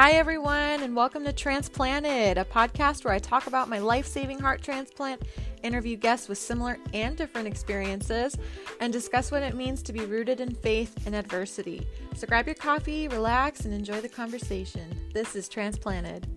Hi, everyone, and welcome to Transplanted, a podcast where I talk about my life saving heart transplant, interview guests with similar and different experiences, and discuss what it means to be rooted in faith and adversity. So grab your coffee, relax, and enjoy the conversation. This is Transplanted.